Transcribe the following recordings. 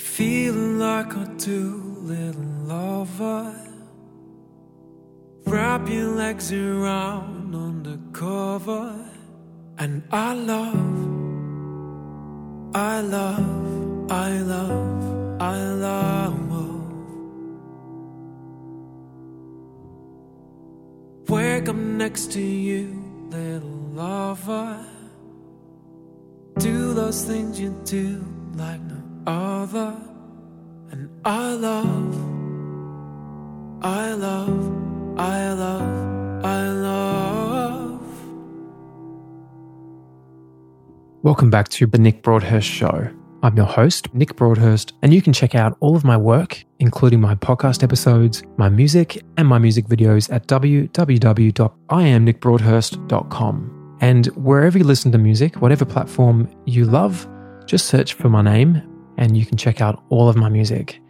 Feeling like a two little lover. Wrap your legs around undercover. And I love, I love, I love, I love. Wake up next to you, little lover. Do those things you do like no other. And I love, I love, I love, I love. Welcome back to the Nick Broadhurst Show. I'm your host, Nick Broadhurst, and you can check out all of my work, including my podcast episodes, my music, and my music videos at www.iamnickbroadhurst.com. And wherever you listen to music, whatever platform you love, just search for my name and you can check out all of my music.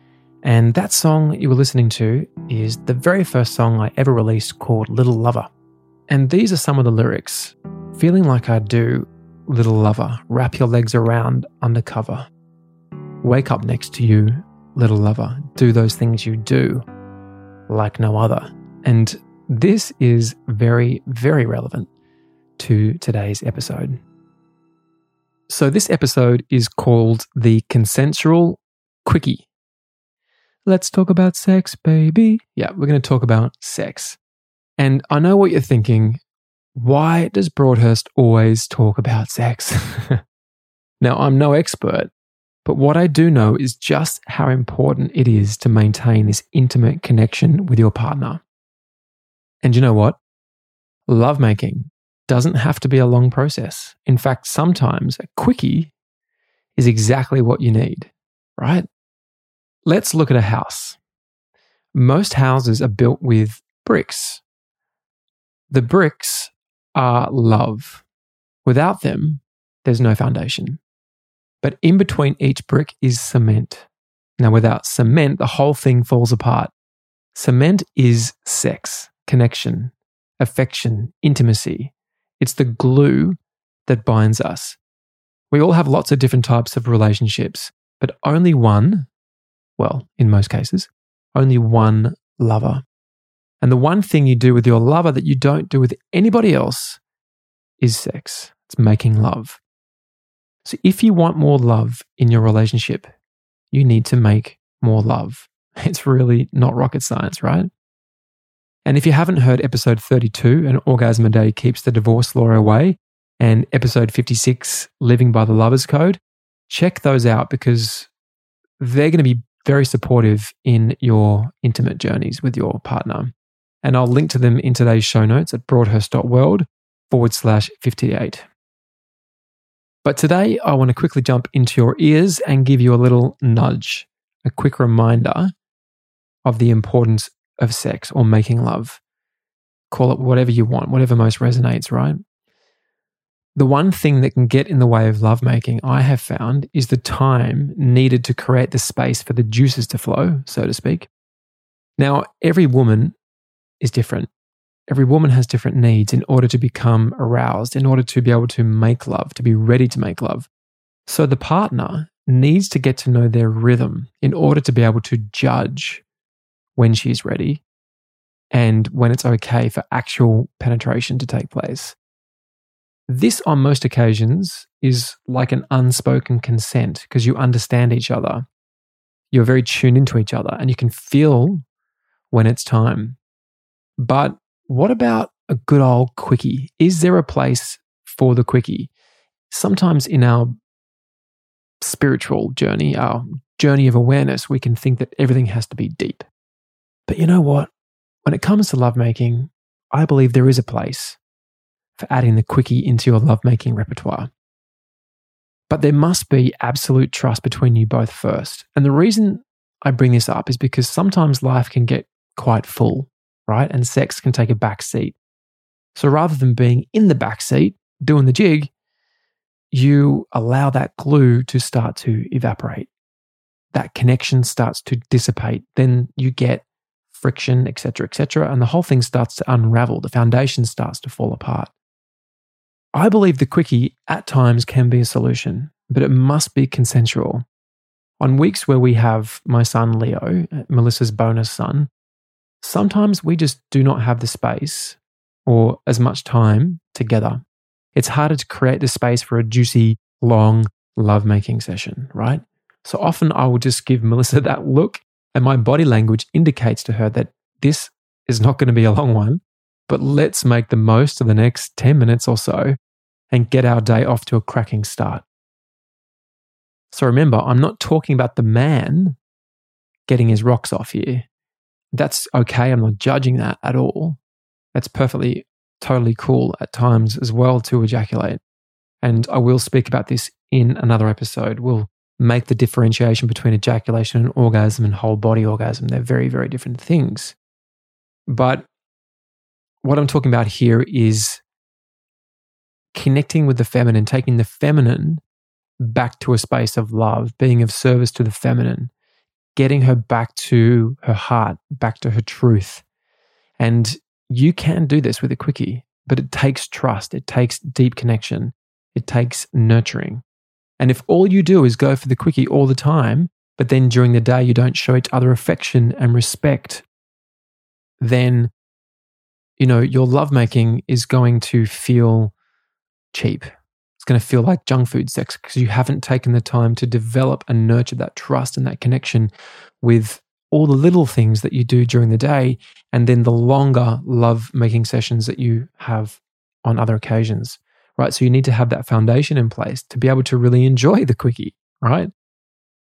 And that song you were listening to is the very first song I ever released called Little Lover. And these are some of the lyrics. Feeling like I do, little lover, wrap your legs around undercover. Wake up next to you, little lover, do those things you do like no other. And this is very, very relevant to today's episode. So, this episode is called the Consensual Quickie. Let's talk about sex, baby. Yeah, we're going to talk about sex. And I know what you're thinking. Why does Broadhurst always talk about sex? now, I'm no expert, but what I do know is just how important it is to maintain this intimate connection with your partner. And you know what? Lovemaking doesn't have to be a long process. In fact, sometimes a quickie is exactly what you need, right? Let's look at a house. Most houses are built with bricks. The bricks are love. Without them, there's no foundation. But in between each brick is cement. Now, without cement, the whole thing falls apart. Cement is sex, connection, affection, intimacy. It's the glue that binds us. We all have lots of different types of relationships, but only one, well, in most cases, only one lover. And the one thing you do with your lover that you don't do with anybody else is sex. It's making love. So if you want more love in your relationship, you need to make more love. It's really not rocket science, right? And if you haven't heard episode 32, An Orgasm a Day Keeps the Divorce Law Away, and episode 56, Living by the Lover's Code, check those out because they're going to be very supportive in your intimate journeys with your partner. And I'll link to them in today's show notes at broadhurst.world forward slash 58. But today, I want to quickly jump into your ears and give you a little nudge, a quick reminder of the importance of sex or making love. Call it whatever you want, whatever most resonates, right? The one thing that can get in the way of lovemaking, I have found, is the time needed to create the space for the juices to flow, so to speak. Now, every woman is different. Every woman has different needs in order to become aroused, in order to be able to make love, to be ready to make love. So the partner needs to get to know their rhythm in order to be able to judge when she's ready and when it's okay for actual penetration to take place. This, on most occasions, is like an unspoken consent because you understand each other. You're very tuned into each other and you can feel when it's time. But what about a good old quickie? Is there a place for the quickie? Sometimes in our spiritual journey, our journey of awareness, we can think that everything has to be deep. But you know what? When it comes to lovemaking, I believe there is a place for adding the quickie into your lovemaking repertoire. But there must be absolute trust between you both first. And the reason I bring this up is because sometimes life can get quite full, right? And sex can take a back seat. So rather than being in the back seat doing the jig, you allow that glue to start to evaporate. That connection starts to dissipate. Then you get friction, etc., etc., and the whole thing starts to unravel. The foundation starts to fall apart. I believe the quickie at times can be a solution, but it must be consensual. On weeks where we have my son Leo, Melissa's bonus son, sometimes we just do not have the space or as much time together. It's harder to create the space for a juicy, long lovemaking session, right? So often I will just give Melissa that look, and my body language indicates to her that this is not going to be a long one, but let's make the most of the next 10 minutes or so and get our day off to a cracking start. So remember, I'm not talking about the man getting his rocks off here. That's okay. I'm not judging that at all. That's perfectly, totally cool at times as well to ejaculate. And I will speak about this in another episode. We'll make the differentiation between ejaculation and orgasm and whole body orgasm. They're very, very different things. But what I'm talking about here is connecting with the feminine, taking the feminine back to a space of love, being of service to the feminine, getting her back to her heart, back to her truth. And you can do this with a quickie, but it takes trust, it takes deep connection, it takes nurturing. And if all you do is go for the quickie all the time, but then during the day you don't show each other affection and respect, then you know your lovemaking is going to feel cheap. It's going to feel like junk food sex because you haven't taken the time to develop and nurture that trust and that connection with all the little things that you do during the day and then the longer love making sessions that you have on other occasions right so you need to have that foundation in place to be able to really enjoy the quickie right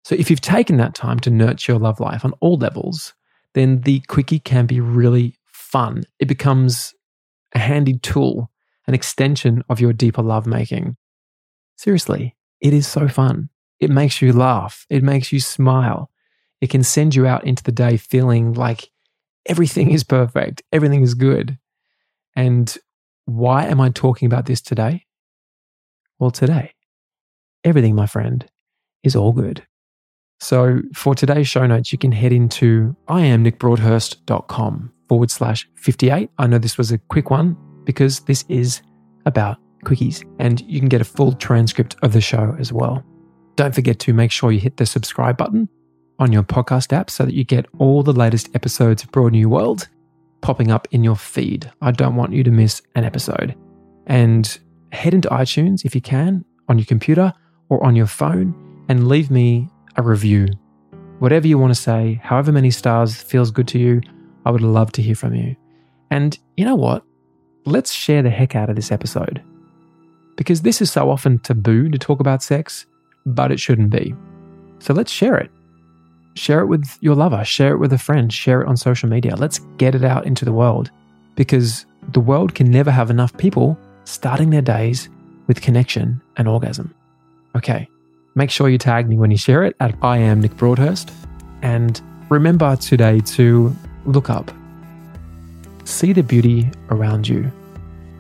so if you've taken that time to nurture your love life on all levels then the quickie can be really fun it becomes a handy tool an extension of your deeper love making Seriously, it is so fun. It makes you laugh, it makes you smile. It can send you out into the day feeling like everything is perfect, everything is good. And why am I talking about this today? Well, today, everything, my friend, is all good. So for today's show notes, you can head into iamnickbroadhurst.com forward slash 58. I know this was a quick one because this is about quickies, and you can get a full transcript of the show as well. Don't forget to make sure you hit the subscribe button on your podcast app so that you get all the latest episodes of Broad New World popping up in your feed. I don't want you to miss an episode. And head into iTunes if you can on your computer or on your phone and leave me a review. Whatever you want to say, however many stars feels good to you, I would love to hear from you. And you know what? Let's share the heck out of this episode. Because this is so often taboo to talk about sex, but it shouldn't be. So let's share it. Share it with your lover, share it with a friend, share it on social media. Let's get it out into the world because the world can never have enough people starting their days with connection and orgasm. Okay, make sure you tag me when you share it at I am Nick Broadhurst. And remember today to look up. See the beauty around you.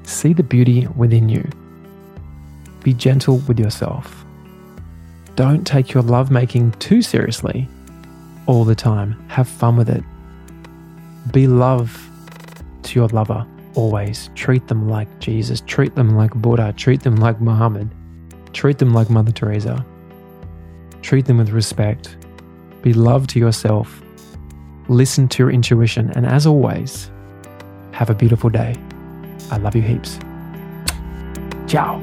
See the beauty within you. Be gentle with yourself. Don't take your lovemaking too seriously all the time. Have fun with it. Be love to your lover always. Treat them like Jesus. Treat them like Buddha. Treat them like Muhammad. Treat them like Mother Teresa. Treat them with respect. Be love to yourself. Listen to your intuition. And as always, have a beautiful day. I love you heaps. Ciao.